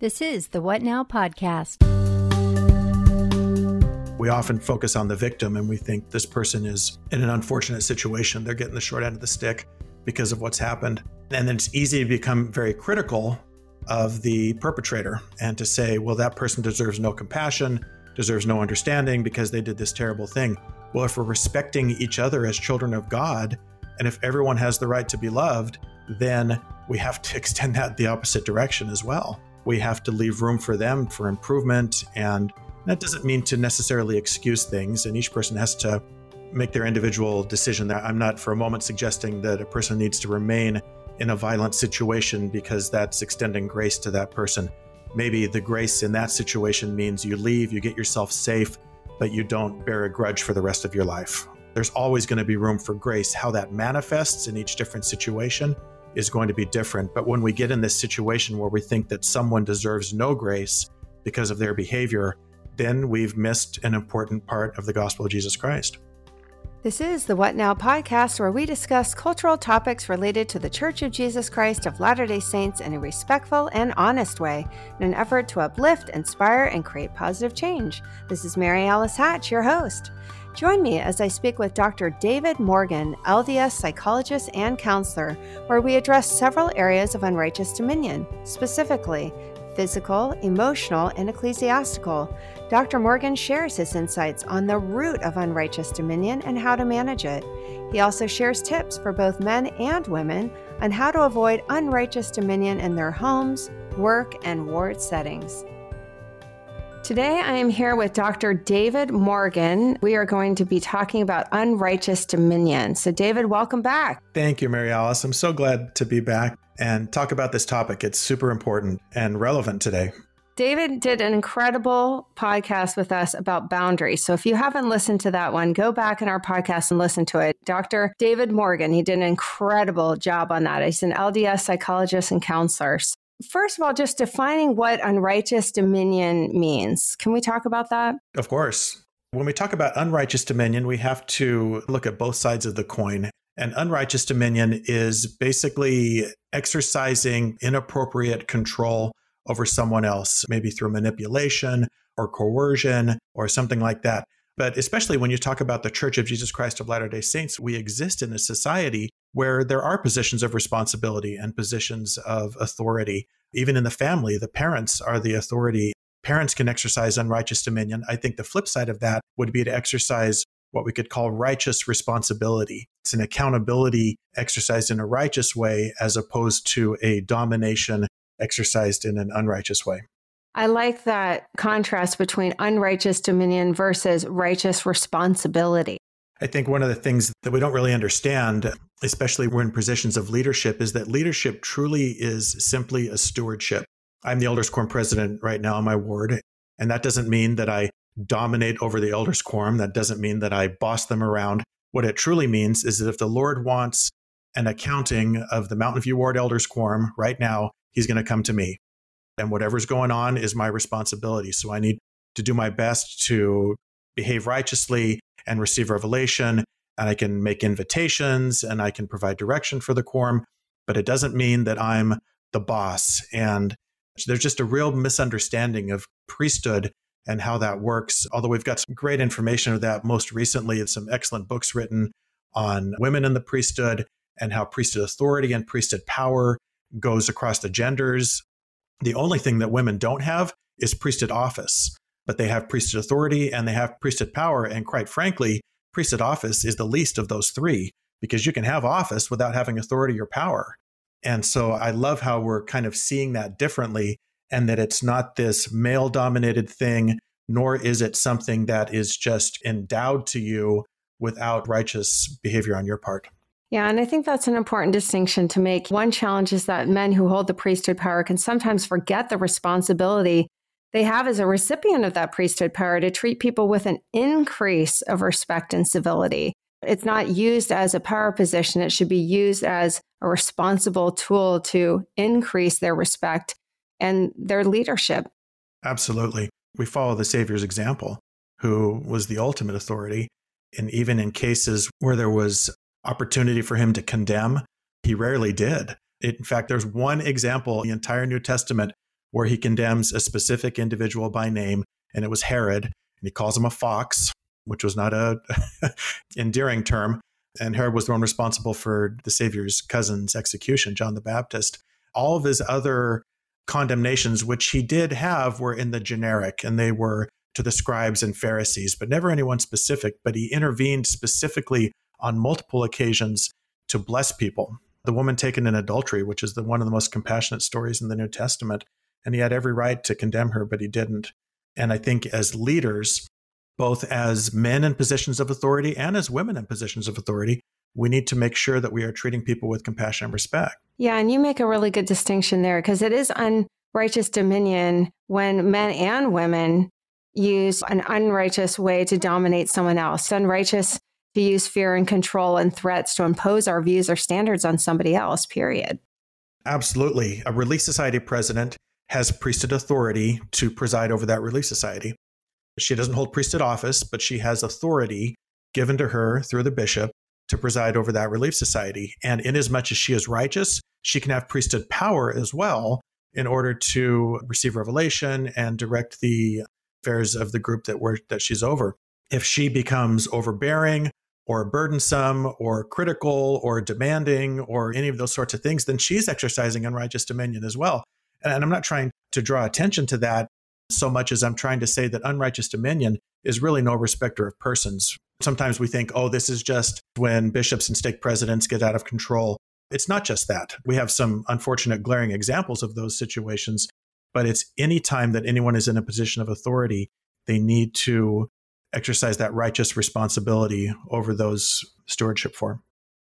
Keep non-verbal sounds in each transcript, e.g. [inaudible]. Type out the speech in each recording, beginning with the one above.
This is the What Now podcast. We often focus on the victim and we think this person is in an unfortunate situation. They're getting the short end of the stick because of what's happened. And then it's easy to become very critical of the perpetrator and to say, well, that person deserves no compassion, deserves no understanding because they did this terrible thing. Well, if we're respecting each other as children of God, and if everyone has the right to be loved, then we have to [laughs] extend that the opposite direction as well we have to leave room for them for improvement. And that doesn't mean to necessarily excuse things, and each person has to make their individual decision. I'm not for a moment suggesting that a person needs to remain in a violent situation because that's extending grace to that person. Maybe the grace in that situation means you leave, you get yourself safe, but you don't bear a grudge for the rest of your life. There's always going to be room for grace. How that manifests in each different situation is going to be different. But when we get in this situation where we think that someone deserves no grace because of their behavior, then we've missed an important part of the gospel of Jesus Christ. This is the What Now podcast, where we discuss cultural topics related to the Church of Jesus Christ of Latter day Saints in a respectful and honest way, in an effort to uplift, inspire, and create positive change. This is Mary Alice Hatch, your host. Join me as I speak with Dr. David Morgan, LDS psychologist and counselor, where we address several areas of unrighteous dominion, specifically physical, emotional, and ecclesiastical. Dr. Morgan shares his insights on the root of unrighteous dominion and how to manage it. He also shares tips for both men and women on how to avoid unrighteous dominion in their homes, work, and ward settings. Today, I am here with Dr. David Morgan. We are going to be talking about unrighteous dominion. So, David, welcome back. Thank you, Mary Alice. I'm so glad to be back and talk about this topic. It's super important and relevant today. David did an incredible podcast with us about boundaries. So if you haven't listened to that one, go back in our podcast and listen to it. Dr. David Morgan, he did an incredible job on that. He's an LDS psychologist and counselor. First of all, just defining what unrighteous dominion means. Can we talk about that? Of course. When we talk about unrighteous dominion, we have to look at both sides of the coin. And unrighteous dominion is basically exercising inappropriate control over someone else, maybe through manipulation or coercion or something like that. But especially when you talk about the Church of Jesus Christ of Latter day Saints, we exist in a society where there are positions of responsibility and positions of authority. Even in the family, the parents are the authority. Parents can exercise unrighteous dominion. I think the flip side of that would be to exercise what we could call righteous responsibility. It's an accountability exercised in a righteous way as opposed to a domination exercised in an unrighteous way. I like that contrast between unrighteous dominion versus righteous responsibility. I think one of the things that we don't really understand, especially when in positions of leadership, is that leadership truly is simply a stewardship. I'm the elders quorum president right now in my ward, and that doesn't mean that I dominate over the elders quorum. That doesn't mean that I boss them around. What it truly means is that if the Lord wants an accounting of the Mountain View Ward elders quorum right now, he's going to come to me and whatever's going on is my responsibility. So I need to do my best to behave righteously and receive revelation. And I can make invitations and I can provide direction for the quorum, but it doesn't mean that I'm the boss. And there's just a real misunderstanding of priesthood and how that works. Although we've got some great information of that most recently, and some excellent books written on women in the priesthood and how priesthood authority and priesthood power goes across the genders the only thing that women don't have is priesthood office, but they have priesthood authority and they have priesthood power. And quite frankly, priesthood office is the least of those three because you can have office without having authority or power. And so I love how we're kind of seeing that differently and that it's not this male dominated thing, nor is it something that is just endowed to you without righteous behavior on your part. Yeah, and I think that's an important distinction to make. One challenge is that men who hold the priesthood power can sometimes forget the responsibility they have as a recipient of that priesthood power to treat people with an increase of respect and civility. It's not used as a power position, it should be used as a responsible tool to increase their respect and their leadership. Absolutely. We follow the Savior's example, who was the ultimate authority. And even in cases where there was opportunity for him to condemn. He rarely did. In fact, there's one example in the entire New Testament where he condemns a specific individual by name, and it was Herod, and he calls him a fox, which was not a [laughs] endearing term. And Herod was the one responsible for the Savior's cousin's execution, John the Baptist. All of his other condemnations, which he did have, were in the generic, and they were to the scribes and Pharisees, but never anyone specific. But he intervened specifically on multiple occasions to bless people. The woman taken in adultery, which is the, one of the most compassionate stories in the New Testament, and he had every right to condemn her, but he didn't. And I think as leaders, both as men in positions of authority and as women in positions of authority, we need to make sure that we are treating people with compassion and respect. Yeah, and you make a really good distinction there because it is unrighteous dominion when men and women use an unrighteous way to dominate someone else, unrighteous to use fear and control and threats to impose our views or standards on somebody else, period. Absolutely. A Relief Society president has priesthood authority to preside over that Relief Society. She doesn't hold priesthood office, but she has authority given to her through the bishop to preside over that Relief Society. And inasmuch as she is righteous, she can have priesthood power as well in order to receive revelation and direct the affairs of the group that we're, that she's over. If she becomes overbearing or burdensome or critical or demanding or any of those sorts of things, then she's exercising unrighteous dominion as well. And I'm not trying to draw attention to that so much as I'm trying to say that unrighteous dominion is really no respecter of persons. Sometimes we think, oh, this is just when bishops and stake presidents get out of control. It's not just that. We have some unfortunate glaring examples of those situations, but it's any time that anyone is in a position of authority, they need to exercise that righteous responsibility over those stewardship form.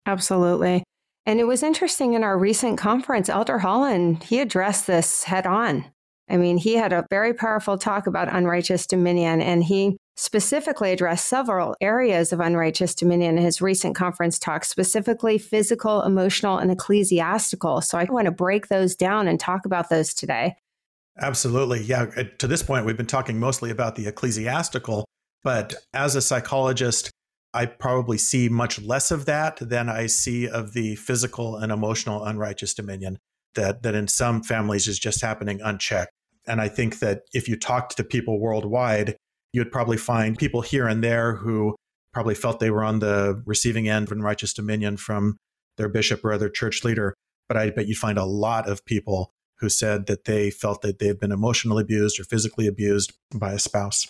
Absolutely. And it was interesting in our recent conference, Elder Holland, he addressed this head on. I mean, he had a very powerful talk about unrighteous dominion, and he specifically addressed several areas of unrighteous dominion in his recent conference talk, specifically physical, emotional, and ecclesiastical. So I want to break those down and talk about those today. Absolutely. Yeah. To this point, we've been talking mostly about the ecclesiastical, but as a psychologist, I probably see much less of that than I see of the physical and emotional unrighteous dominion that, that in some families is just happening unchecked. And I think that if you talked to people worldwide, you'd probably find people here and there who probably felt they were on the receiving end of unrighteous dominion from their bishop or other church leader. But I bet you'd find a lot of people who said that they felt that they've been emotionally abused or physically abused by a spouse.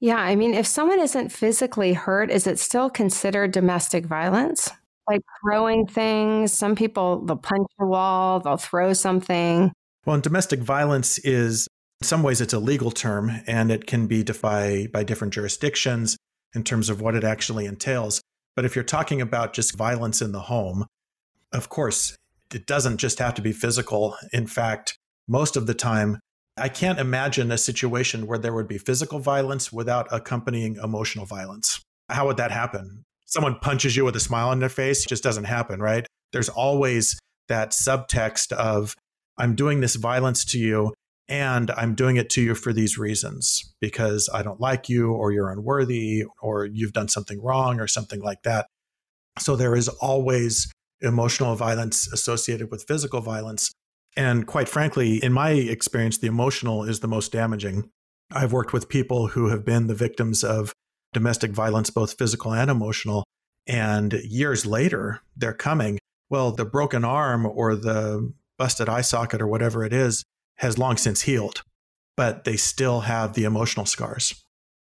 Yeah, I mean, if someone isn't physically hurt, is it still considered domestic violence? Like throwing things. Some people, they'll punch a wall, they'll throw something. Well, domestic violence is, in some ways, it's a legal term and it can be defined by different jurisdictions in terms of what it actually entails. But if you're talking about just violence in the home, of course, it doesn't just have to be physical. In fact, most of the time, I can't imagine a situation where there would be physical violence without accompanying emotional violence. How would that happen? Someone punches you with a smile on their face, it just doesn't happen, right? There's always that subtext of, I'm doing this violence to you and I'm doing it to you for these reasons because I don't like you or you're unworthy or you've done something wrong or something like that. So there is always emotional violence associated with physical violence. And quite frankly, in my experience, the emotional is the most damaging. I've worked with people who have been the victims of domestic violence, both physical and emotional. And years later, they're coming, well, the broken arm or the busted eye socket or whatever it is has long since healed, but they still have the emotional scars.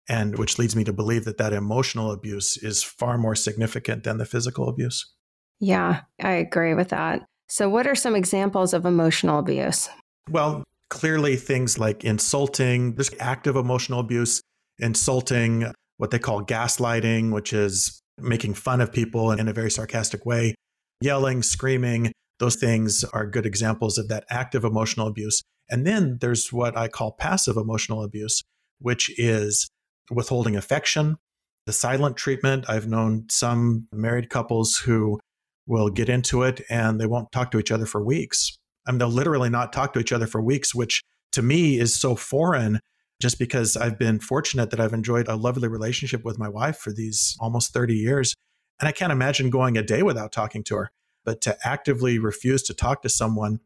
And which leads me to believe that that emotional abuse is far more significant than the physical abuse. Yeah, I agree with that. So, what are some examples of emotional abuse? Well, clearly things like insulting, there's active emotional abuse, insulting, what they call gaslighting, which is making fun of people in a very sarcastic way, yelling, screaming. Those things are good examples of that active emotional abuse. And then there's what I call passive emotional abuse, which is withholding affection, the silent treatment. I've known some married couples who will get into it and they won't talk to each other for weeks. I mean, they'll literally not talk to each other for weeks, which to me is so foreign just because I've been fortunate that I've enjoyed a lovely relationship with my wife for these almost 30 years. And I can't imagine going a day without talking to her. But to actively refuse to talk to someone,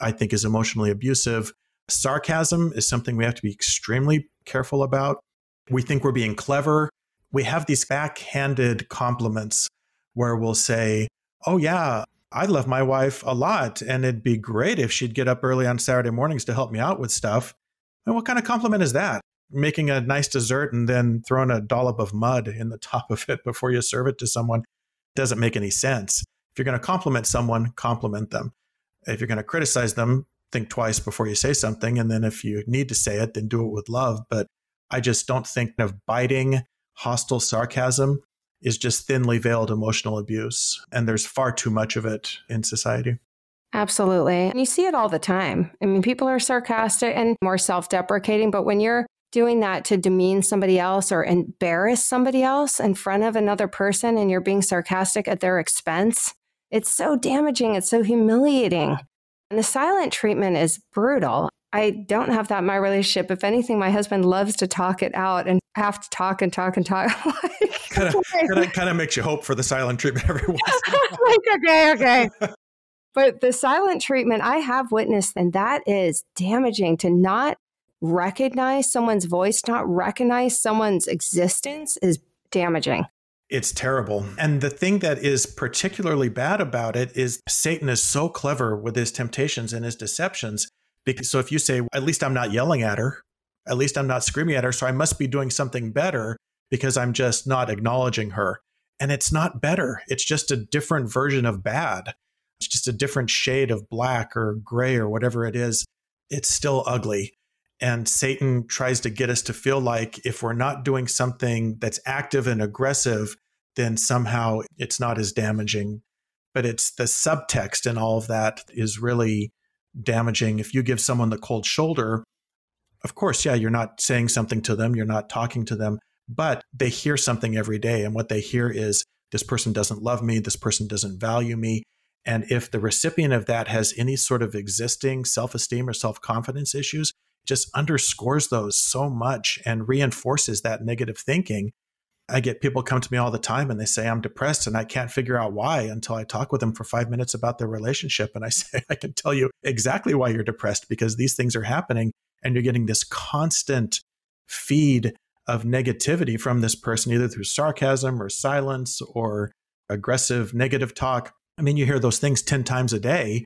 I think is emotionally abusive. Sarcasm is something we have to be extremely careful about. We think we're being clever. We have these backhanded compliments where we'll say, Oh, yeah, I love my wife a lot, and it'd be great if she'd get up early on Saturday mornings to help me out with stuff. And what kind of compliment is that? Making a nice dessert and then throwing a dollop of mud in the [laughs] top of it before you serve it to someone doesn't make any sense. If you're going to compliment someone, compliment them. If you're going to criticize them, think twice before you say something. And then if you need to say it, then do it with love. But I just don't think of biting, hostile sarcasm is just thinly veiled emotional abuse. And there's far too much of it in society. Absolutely. And you see it all the time. I mean, people are sarcastic and more self deprecating, but when you're doing that to demean somebody else or embarrass somebody else in front of another person and you're being sarcastic at their expense, it's so damaging. It's so humiliating. And the silent treatment is brutal. I don't have that in my relationship. If anything, my husband loves to talk it out and have to talk and talk and talk. kind, of, kind, of, kind of makes you hope for the silent treatment every once [laughs] like, okay, okay. [laughs] but the silent treatment I have witnessed, and that is damaging to not recognize someone's voice, not recognize someone's existence is damaging. It's terrible. And the thing that is particularly bad about it is Satan is so clever with his temptations and his deceptions. Because so if you say, at least I'm not yelling at her, at least I'm not screaming at her, so I must be doing something better because I'm just not acknowledging her. And it's not better. It's just a different version of bad. It's just a different shade of black or gray or whatever it is. It's still ugly. And Satan tries to get us to feel like if we're not doing something that's active and aggressive, then somehow it's not as damaging. But it's the subtext and all of that is really damaging. If you give someone the cold shoulder, of course, yeah, you're not saying something to them, you're not talking to them, but they hear something every day. And what they hear is this person doesn't love me, this person doesn't value me. And if the recipient of that has any sort of existing self esteem or self confidence issues, just underscores those so much and reinforces that negative thinking. I get people come to me all the time and they say, I'm depressed and I can't figure out why until I talk with them for five minutes about their relationship. And I [laughs] say, I can tell you exactly why you're depressed because these things are happening and you're getting this constant feed of negativity from this person, either through sarcasm or silence or aggressive negative talk. I mean, you hear those things 10 times a day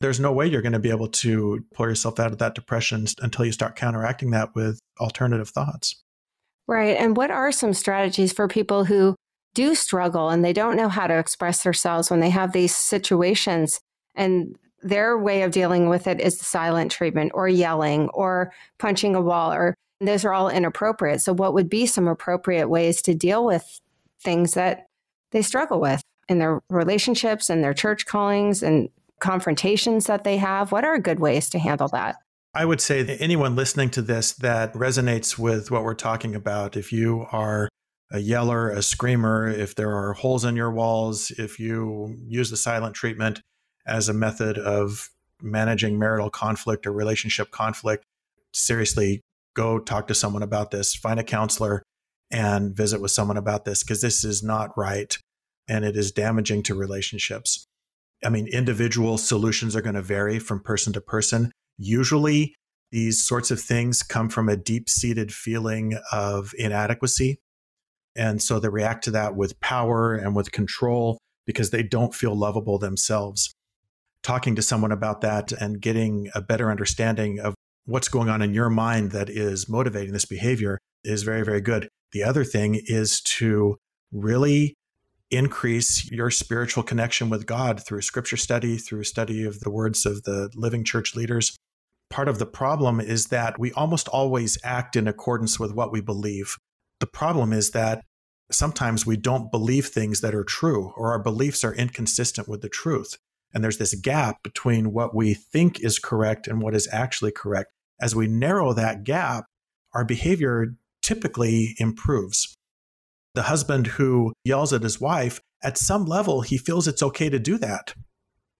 there's no way you're going to be able to pull yourself out of that depression until you start counteracting that with alternative thoughts. Right. And what are some strategies for people who do struggle and they don't know how to express themselves when they have these situations and their way of dealing with it is the silent treatment or yelling or punching a wall or those are all inappropriate. So what would be some appropriate ways to deal with things that they struggle with in their relationships and their church callings and confrontations that they have? What are good ways to handle that? I would say that anyone listening to this that resonates with what we're talking about, if you are a yeller, a screamer, if there are holes in your walls, if you use the silent treatment as a method of managing marital conflict or relationship conflict, seriously go talk to someone about this, find a counselor and visit with someone about this because this is not right and it is damaging to relationships. I mean, individual solutions are going to vary from person to person. Usually, these sorts of things come from a deep seated feeling of inadequacy. And so they react to that with power and with control because they don't feel lovable themselves. Talking to someone about that and getting a better understanding of what's going on in your mind that is motivating this behavior is very, very good. The other thing is to really increase your spiritual connection with God through scripture study, through study of the words of the living church leaders. Part of the problem is that we almost always act in accordance with what we believe. The problem is that sometimes we don't believe things that are true, or our beliefs are inconsistent with the truth. And there's this gap between what we think is correct and what is actually correct. As we narrow that gap, our behavior typically improves the husband who yells at his wife, at some level, he feels it's okay to do that.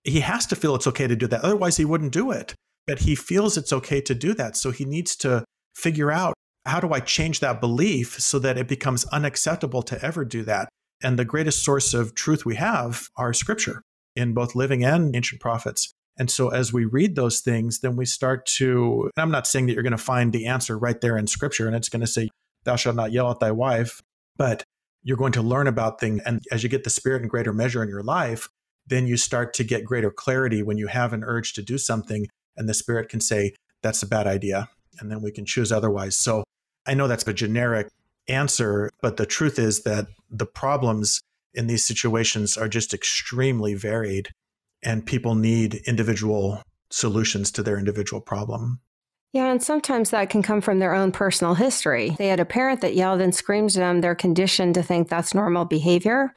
He has to feel it's okay to do that. Otherwise, he wouldn't do it. But he feels it's okay to do that. So he needs to figure out how do I change that belief so that it becomes unacceptable to ever do that? And the greatest source of truth we have are scripture in both living and ancient prophets. And so as we read those things, then we start to, I'm not saying that you're going to find the answer right there in scripture and it's going to say, thou shalt not yell at thy wife, but you're going to learn about things. And as you get the spirit in greater measure in your life, then you start to get greater clarity when you have an urge to do something and the spirit can say, that's a bad idea. And then we can choose otherwise. So I know that's a generic answer, but the truth is that the problems in these situations are just extremely varied and people need individual solutions to their individual problem. Yeah, and sometimes that can come from their own personal history. They had a parent that yelled and screamed at them. They're conditioned to think that's normal behavior.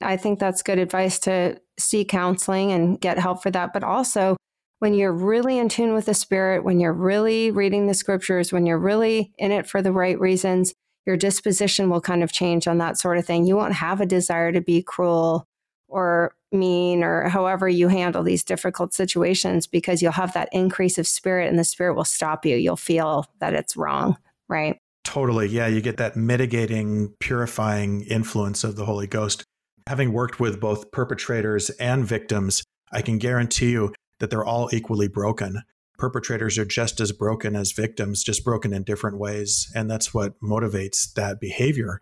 I think that's good advice to seek counseling and get help for that. But also, when you're really in tune with the Spirit, when you're really reading the scriptures, when you're really in it for the right reasons, your disposition will kind of change on that sort of thing. You won't have a desire to be cruel or mean or however you handle these difficult situations because you'll have that increase of spirit and the spirit will stop you. You'll feel that it's wrong, right? Totally. Yeah. You get that mitigating, purifying influence of the Holy Ghost. Having worked with both perpetrators and victims, I can guarantee you that they're all equally broken. Perpetrators are just as broken as victims, just broken in different ways. And that's what motivates that behavior.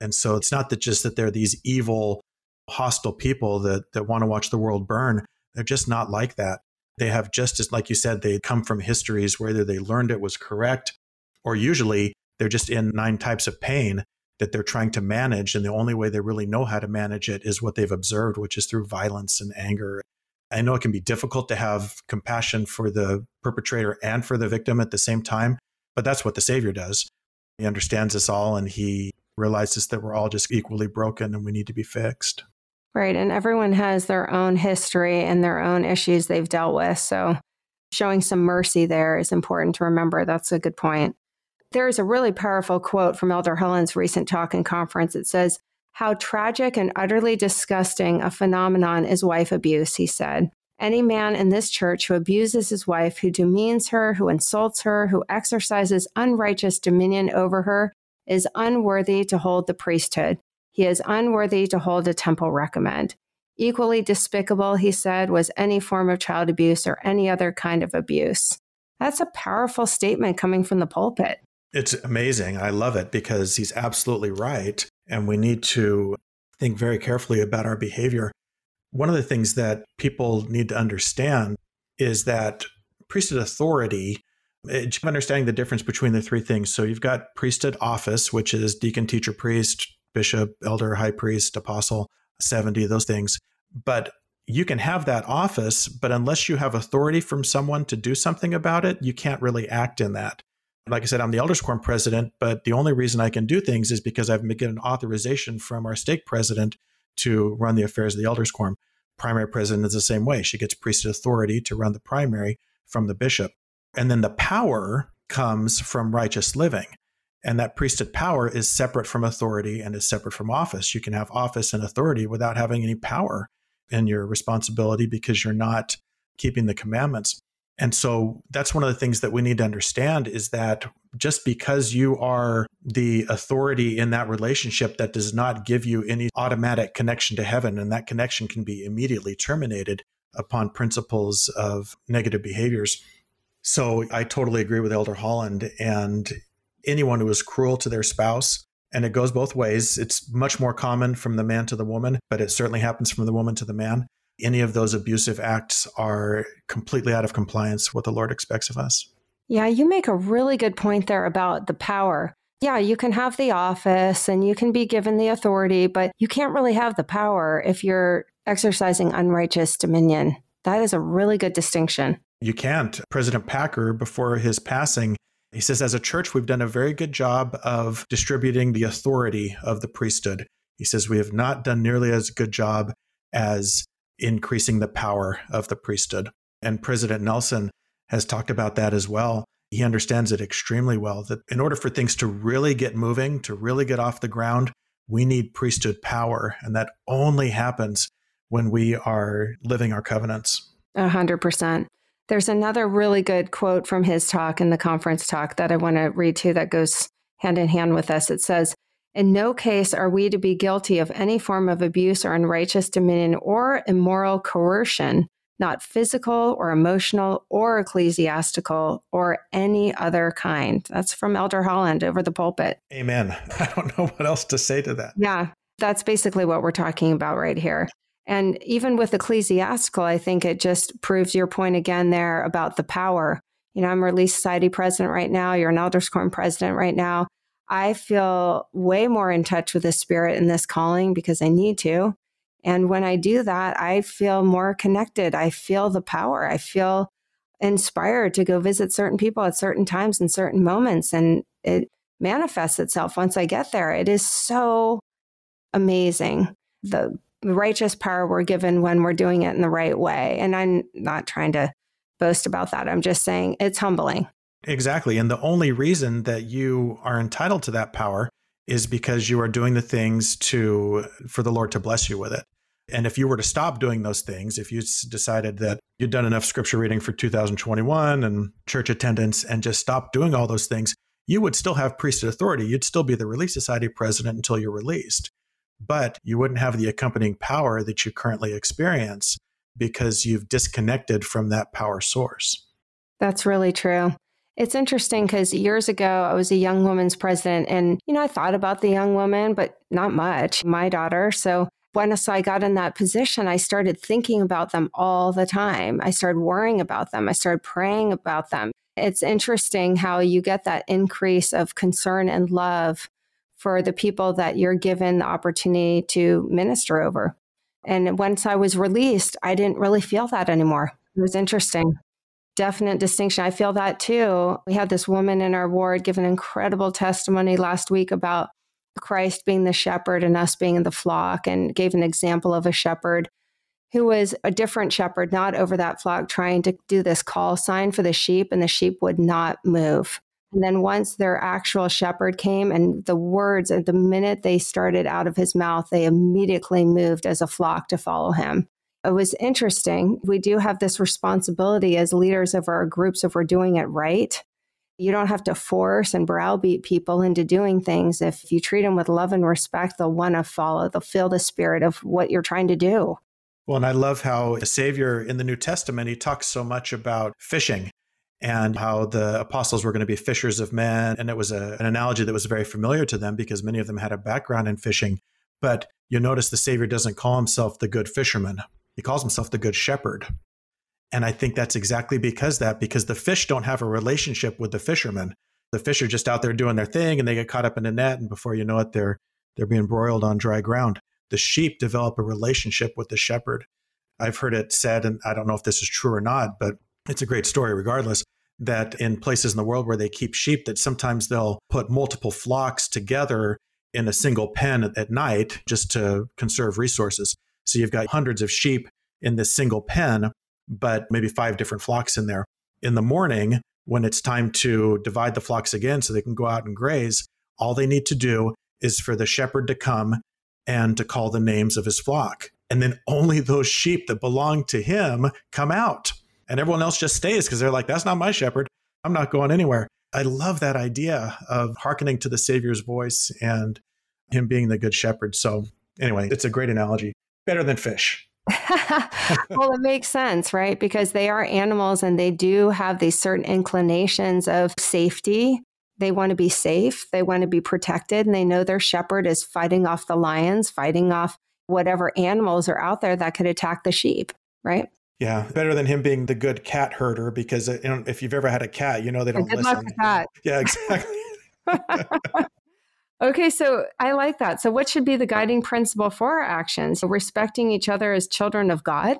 And so it's not that just that they're these evil, hostile people that, that want to watch the world burn. They're just not like that. They have just as, like you said, they come from histories where either they learned it was correct, or usually they're just in nine types of pain that they're trying to manage. And the only way they really know how to manage it is what they've observed, which is through violence and anger. I know it can be difficult to have compassion for the perpetrator and for the victim at the same time, but that's what the Savior does. He understands us all and he realizes that we're all just equally broken and we need to be fixed. Right. And everyone has their own history and their own issues they've dealt with. So showing some mercy there is important to remember. That's a good point. There is a really powerful quote from Elder Holland's recent talk and conference. It says, How tragic and utterly disgusting a phenomenon is wife abuse, he said. Any man in this church who abuses his wife, who demeans her, who insults her, who exercises unrighteous dominion over her, is unworthy to hold the priesthood. He is unworthy to hold a temple recommend. Equally despicable, he said, was any form of child abuse or any other kind of abuse. That's a powerful statement coming from the pulpit. It's amazing. I love it because he's absolutely right. And we need to think very carefully about our behavior. One of the things that people need to understand is that priesthood authority, eh, understanding the difference between the three things. So you've got priesthood office, which is deacon, teacher, priest, bishop, elder, high priest, apostle, 70, those things. But you can have that office, but unless you have authority from someone to do something about it, you can't really act in that. Like I said, I'm the elders quorum president, but the only reason I can do things is because I've been given authorization from our stake president to run the affairs of the elders quorum. Primary president is the same way. She gets priesthood authority to run the primary from the bishop. And then the power comes from righteous living. And that priesthood power is separate from authority and is separate from office. You can have office and authority without having any power in your responsibility because you're not keeping the commandments. And so that's one of the things that we need to understand is that just because you are the authority in that relationship, that does not give you any automatic connection to heaven. And that connection can be immediately terminated upon principles of negative behaviors. So I totally agree with Elder Holland. And anyone who is cruel to their spouse. And it goes both ways. It's much more common from the man to the woman, but it certainly happens from the woman to the man. Any of those abusive acts are completely out of compliance with what the Lord expects of us. Yeah, you make a really good point there about the power. Yeah, you can have the office and you can be given the authority, but you can't really have the power if you're exercising unrighteous dominion. That is a really good distinction. You can't. President Packer, before his passing, he says, as a church, we've done a very good job of distributing the authority of the priesthood. He says, we have not done nearly as good job as increasing the power of the priesthood. And President Nelson has talked about that as well. He understands it extremely well that in order for things to really get moving, to really get off the ground, we need priesthood power. And that only happens when we are living our covenants. A hundred percent. There's another really good quote from his talk in the conference talk that I want to read to that goes hand in hand with this. It says, In no case are we to be guilty of any form of abuse or unrighteous dominion or immoral coercion not physical or emotional or ecclesiastical or any other kind. That's from Elder Holland over the pulpit. Amen. [laughs] I don't know what else to say to that. Yeah, that's basically what we're talking about right here. And even with ecclesiastical, I think it just proves your point again there about the power. You know, I'm a Relief Society president right now. You're an Elders Quorum president right now. I feel way more in touch with the spirit in this calling because I need to. And when I do that, I feel more connected. I feel the power. I feel inspired to go visit certain people at certain times and certain moments. And it manifests itself once I get there. It is so amazing. The righteous power we're given when we're doing it in the right way. And I'm not trying to boast about that. I'm just saying it's humbling. Exactly. And the only reason that you are entitled to that power is because you are doing the things to for the Lord to bless you with it. And if you were to stop doing those things, if you decided that you'd done enough scripture reading for 2021 and church attendance and just stop doing all those things, you would still have priesthood authority. You'd still be the Relief Society president until you're released. But you wouldn't have the accompanying power that you currently experience because you've disconnected from that power source. That's really true. It's interesting because years ago, I was a young woman's president, and, you know, I thought about the young woman, but not much, my daughter. So once I got in that position, I started thinking about them all the time. I started worrying about them. I started praying about them. It's interesting how you get that increase of concern and love for the people that you're given the opportunity to minister over. And once I was released, I didn't really feel that anymore. It was interesting. Definite distinction. I feel that too. We had this woman in our ward give an incredible testimony last week about Christ being the shepherd and us being in the flock, and gave an example of a shepherd who was a different shepherd, not over that flock, trying to do this call sign for the sheep, and the sheep would not move. And then once their actual shepherd came and the words, at the minute they started out of his mouth, they immediately moved as a flock to follow him. It was interesting. We do have this responsibility as leaders of our groups if we're doing it right you don't have to force and browbeat people into doing things. If you treat them with love and respect, they'll want to follow, they'll feel the spirit of what you're trying to do. Well, and I love how the Savior in the New Testament, he talks so much about fishing and how the apostles were going to be fishers of men. And it was a, an analogy that was very familiar to them because many of them had a background in fishing. But you notice the Savior doesn't call himself the good fisherman, he calls himself the good shepherd. And I think that's exactly because that, because the fish don't have a relationship with the fishermen. The fish are just out there doing their thing and they get caught up in a net. And before you know it, they're, they're being broiled on dry ground. The sheep develop a relationship with the shepherd. I've heard it said, and I don't know if this is true or not, but it's a great story regardless, that in places in the world where they keep sheep, that sometimes they'll put multiple flocks together in a single pen at, night just to conserve resources. So you've got hundreds of sheep in this single pen but maybe five different flocks in there. In the morning, when it's time to divide the flocks again so they can go out and graze, all they need to do is for the shepherd to come and to call the names of his flock. And then only those sheep that belong to him come out. And everyone else just stays because they're like, that's not my shepherd. I'm not going anywhere. I love that idea of hearkening to the Savior's voice and him being the good shepherd. So, anyway, it's a great analogy. Better than fish. [laughs] well, it makes sense, right? Because they are animals and they do have these certain inclinations of safety. They want to be safe, they want to be protected, and they know their shepherd is fighting off the lions, fighting off whatever animals are out there that could attack the sheep, right? Yeah, better than him being the good cat herder because uh, you know, if you've ever had a cat, you know they don't good listen. Luck with that. [laughs] Yeah, exactly. [laughs] Okay, so I like that. So, what should be the guiding principle for our actions? So respecting each other as children of God.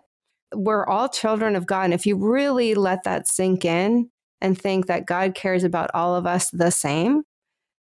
We're all children of God. And if you really let that sink in and think that God cares about all of us the same,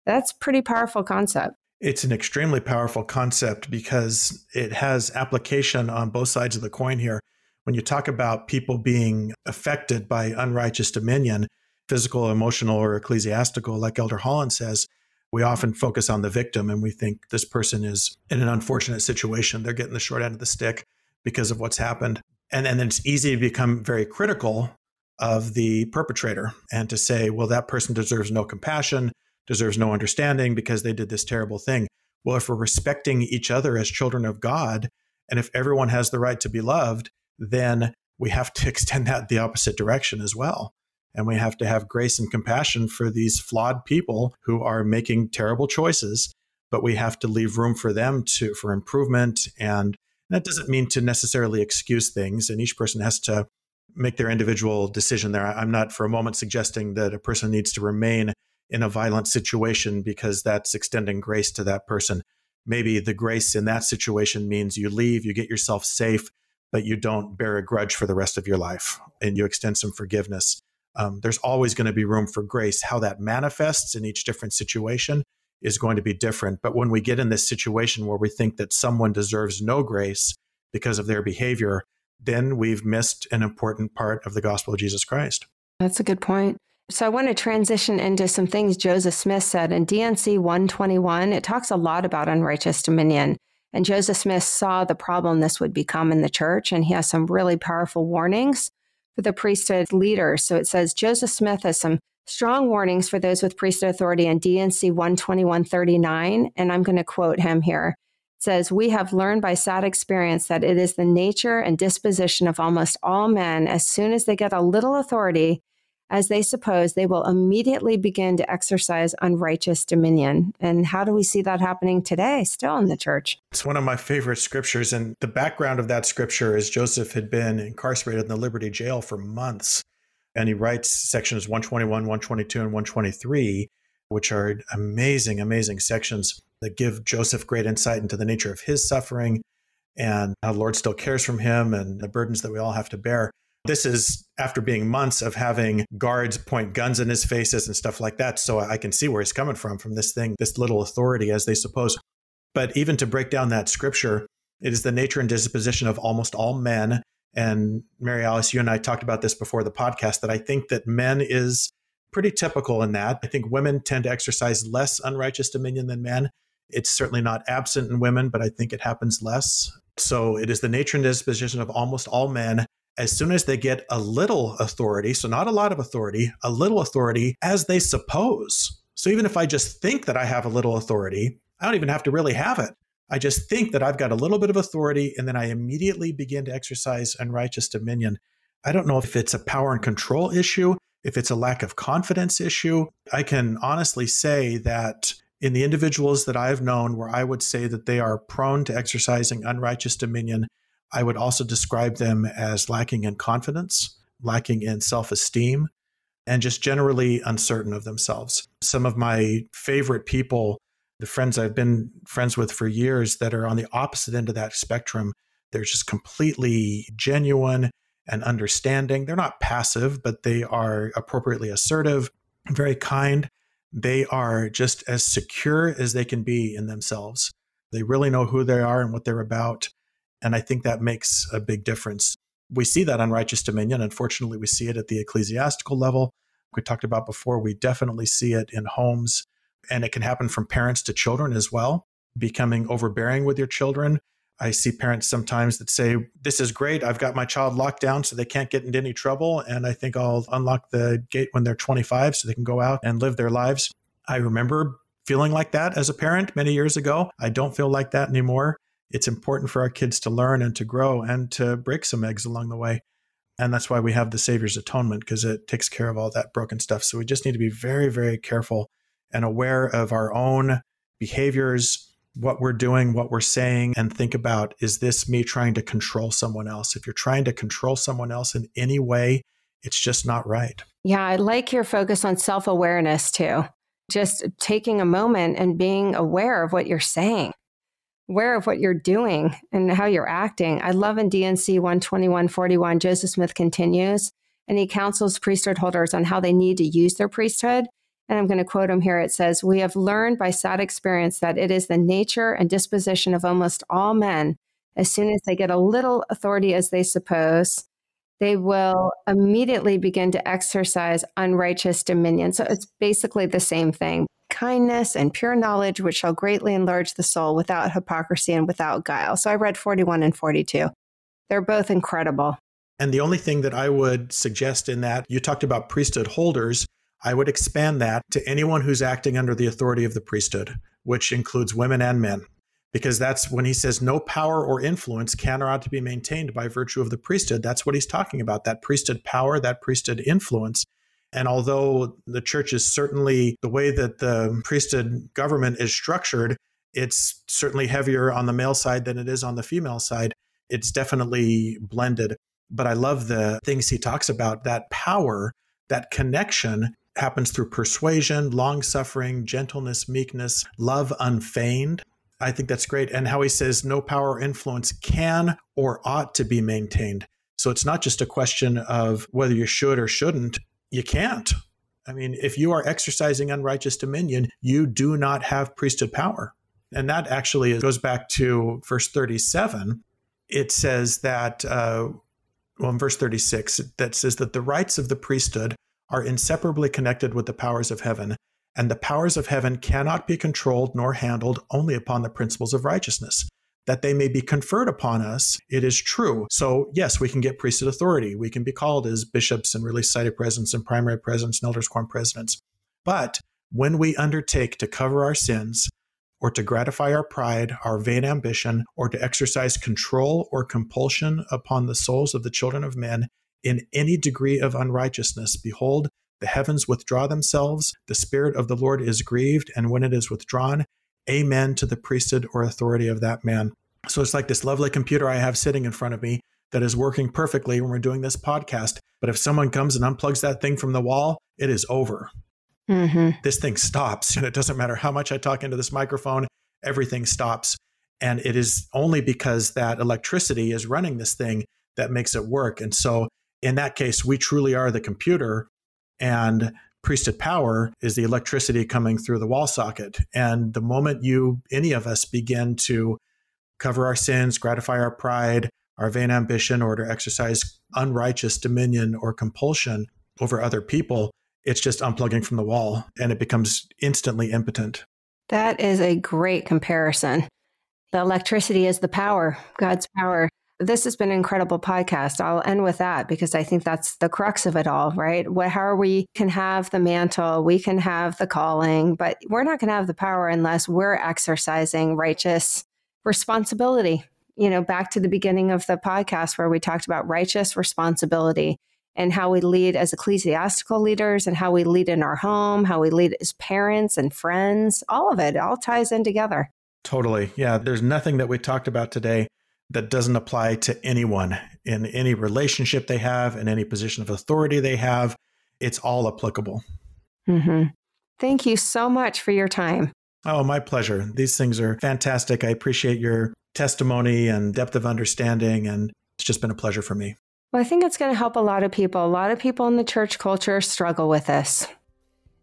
that's pretty powerful concept. It's an extremely powerful concept because it has application on both sides of the coin here. When you talk about people being affected by unrighteous dominion, physical, emotional, or ecclesiastical, like Elder Holland says, we often focus on the victim and we think this person is in an unfortunate situation. They're getting the short end of the stick because of what's happened. And, and then it's easy to become very critical of the perpetrator and to say, well, that person deserves no compassion, deserves no understanding because they did this terrible thing. Well, if we're respecting each other as children of God, and if everyone has the right to be loved, then we have to [laughs] extend that the opposite direction as well. And we have to have grace and compassion for these flawed people who are making terrible choices, but we have to leave room for them to for improvement and that doesn't mean to necessarily excuse things and each person has to make their individual decision there. I'm not for a moment suggesting that a person needs to remain in a violent situation because that's extending grace to that person. Maybe the grace in that situation means you leave, you get yourself safe, but you don't bear a grudge for the rest of your life and you extend some forgiveness. Um, there's always going to be room for grace. How that manifests in each different situation is going to be different. But when we get in this situation where we think that someone deserves no grace because of their behavior, then we've missed an important part of the gospel of Jesus Christ. That's a good point. So I want to transition into some things Joseph Smith said in D&C 121. It talks a lot about unrighteous dominion. And Joseph Smith saw the problem this would become in the church, and he has some really powerful warnings for the priesthood leaders. So it says Joseph Smith has some strong warnings for those with priesthood authority in D&C 12139. And I'm going to quote him here says, We have learned by sad experience that it is the nature and disposition of almost all men, as soon as they get a little authority, as they suppose, they will immediately begin to exercise unrighteous dominion. And how do we see that happening today, still in the church? It's one of my favorite scriptures. And the background of that scripture is Joseph had been incarcerated in the Liberty Jail for months. And he writes sections 121, 122, and 123, which are amazing, amazing sections that give Joseph great insight into the nature of his suffering and how the Lord still cares from him and the burdens that we all have to bear. This is after being months of having guards point guns in his faces and stuff like that. So I can see where he's coming from, from this thing, this little authority, as they suppose. But even to break down that scripture, it is the nature and disposition of almost all men. And Mary Alice, you and I talked about this before the podcast that I think that men is pretty typical in that. I think women tend to exercise less unrighteous dominion than men. It's certainly not absent in women, but I think it happens less. So it is the nature and disposition of almost all men. As soon as they get a little authority, so not a lot of authority, a little authority as they suppose. So even if I just think that I have a little authority, I don't even have to really have it. I just think that I've got a little bit of authority and then I immediately begin to exercise unrighteous dominion. I don't know if it's a power and control issue, if it's a lack of confidence issue. I can honestly say that in the individuals that I've known where I would say that they are prone to exercising unrighteous dominion, I would also describe them as lacking in confidence, lacking in self esteem, and just generally uncertain of themselves. Some of my favorite people, the friends I've been friends with for years that are on the opposite end of that spectrum, they're just completely genuine and understanding. They're not passive, but they are appropriately assertive, very kind they are just as secure as they can be in themselves. They really know who they are and what they're about. And I think that makes a big difference. We see that unrighteous dominion. Unfortunately, we see it at the ecclesiastical level. We talked about before, we definitely see it in homes, and it can happen from parents to children as well, becoming overbearing with your children, I see parents sometimes that say, This is great. I've got my child locked down so they can't get into any trouble. And I think I'll unlock the gate when they're 25 so they can go out and live their lives. I remember feeling like that as a parent many years ago. I don't feel like that anymore. It's important for our kids to learn and to grow and to break some eggs along the way. And that's why we have the Savior's atonement because it takes care of all that broken stuff. So we just need to be very, very careful and aware of our own behaviors, what we're doing, what we're saying, and think about is this me trying to control someone else? If you're trying to control someone else in any way, it's just not right. Yeah, I like your focus on self awareness too. Just taking a moment and being aware of what you're saying, aware of what you're doing and how you're acting. I love in D&C 12141, Joseph Smith continues, and he counsels priesthood holders on how they need to use their priesthood and I'm going to quote him here. It says, We have learned by sad experience that it is the nature and disposition of almost all men, as soon as they get a little authority as they suppose, they will immediately begin to exercise unrighteous dominion. So it's basically the same thing kindness and pure knowledge, which shall greatly enlarge the soul without hypocrisy and without guile. So I read 41 and 42. They're both incredible. And the only thing that I would suggest in that, you talked about priesthood holders. I would expand that to anyone who's acting under the authority of the priesthood, which includes women and men. because that's when he says no power or influence can or ought to be maintained by virtue of the priesthood. That's what he's talking about that priesthood power, that priesthood influence. And although the church is certainly the way that the priesthood government is structured, it's certainly heavier on the male side than it is on the female side. It's definitely blended. But I love the things he talks about that power, that connection happens through persuasion, long suffering, gentleness, meekness, love unfeigned. I think that's great. And how he says no power or influence can or ought to be maintained. So it's not just a question of whether you should or shouldn't, you can't. I mean, if you are exercising unrighteous dominion, you do not have priesthood power. And that actually goes back to verse 37. It says that, uh, well, in verse 36, that says that the rights of the priesthood are inseparably connected with the powers of heaven, and the powers of heaven cannot be controlled nor handled only upon the principles of righteousness. That they may be conferred upon us, it is true. So, yes, we can get priesthood authority. We can be called as bishops and Relief Society presidents and primary presidents and elders quorum presidents. But when we undertake to cover our sins, or to gratify our pride, our vain ambition, or to exercise control or compulsion upon the souls of the children of men in any degree of unrighteousness, behold, the heavens withdraw themselves, the Spirit of the Lord is grieved, and when it is withdrawn, amen to the priesthood or authority of that man. So it's like this lovely computer I have sitting in front of me that is working perfectly when we're doing this podcast. But if someone comes and unplugs that thing from the wall, it is over. Mm-hmm. This thing stops. [laughs] And it doesn't matter how much I talk into this microphone, everything stops. And it is only because that electricity is running this thing that makes it work. And so in that case, we truly are the computer and priesthood power is the electricity coming through the wall socket. And the moment you, any of us, begin to cover our sins, gratify our pride, our vain ambition, or to exercise unrighteous dominion or compulsion over other people, it's just unplugging from the wall and it becomes instantly impotent. That is a great comparison. The electricity is the power, God's power. This has been an incredible podcast. I'll end with that because I think that's the crux of it all, right? What, how we can have the mantle, we can have the calling, but we're not going to have the power unless we're exercising righteous responsibility. You know, back to the beginning of the podcast where we talked about righteous responsibility and how we lead as ecclesiastical leaders and how we lead in our home, how we lead as parents and friends. All of it, it all ties in together. Totally. Yeah. There's nothing that we talked about today that doesn't apply to anyone in any relationship they have, in any position of authority they have. It's all applicable. Mm-hmm. Thank you so much for your time. Oh, my pleasure. These things are fantastic. I appreciate your testimony and depth of understanding, and it's just been a pleasure for me. Well, I think it's going to help a lot of people. A lot of people in the church culture struggle with this.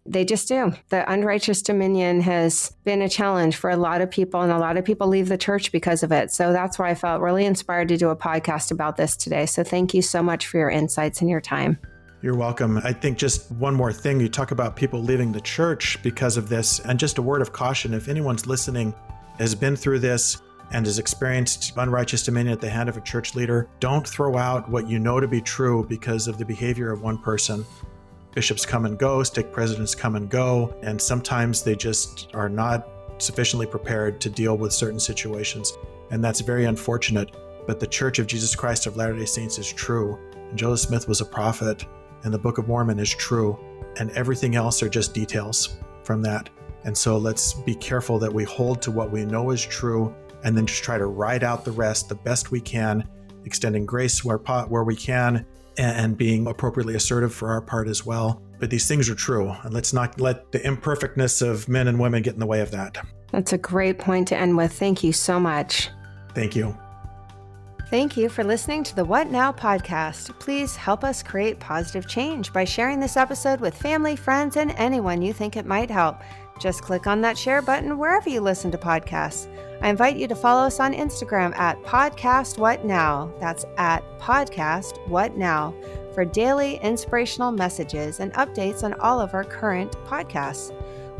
They just do. The unrighteous dominion has been a challenge for a lot of people, and a lot of people leave the church because of it. So that's why I felt really inspired to do a podcast about this today. So thank you so much for your insights and your time. You're welcome. I think just one more thing you talk about people leaving the church because of this, and just a word of caution if anyone's listening has been through this and has experienced unrighteous dominion at the hand of a church leader, don't throw out what you know to be true because of the behavior of one person bishops come and go, stake presidents come and go, and sometimes they just are not sufficiently prepared to deal with certain situations. And that's very unfortunate. But the Church of Jesus Christ of Latter day Saints is true. And Joseph Smith was a prophet, and the Book of Mormon is true. And everything else are just details from that. And so let's be careful that we hold to what we know is true and then just try to ride out the rest the best we can, extending grace where, where we can and being appropriately assertive for our part as well. But these things are true, and let's not let the imperfectness of men and women get in the way of that. That's a great point to end with. Thank you so much. Thank you. Thank you for listening to the What Now podcast. Please help us create positive change by sharing this episode with family, friends, and anyone you think it might help. Just click on that share button wherever you listen to podcasts. I invite you to follow us on Instagram at Podcast What Now. That's at Podcast What Now for daily inspirational messages and updates on all of our current podcasts.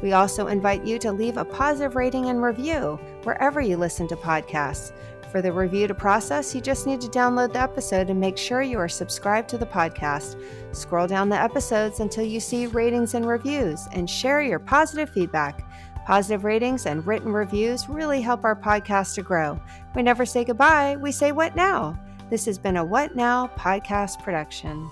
We also invite you to leave a positive rating and review wherever you listen to podcasts. For the review to process, you just need to download the episode and make sure you are subscribed to the podcast. Scroll down the episodes until you see ratings and reviews and share your positive feedback. Positive ratings and written reviews really help our podcast to grow. We never say goodbye, we say what now. This has been a What Now podcast production.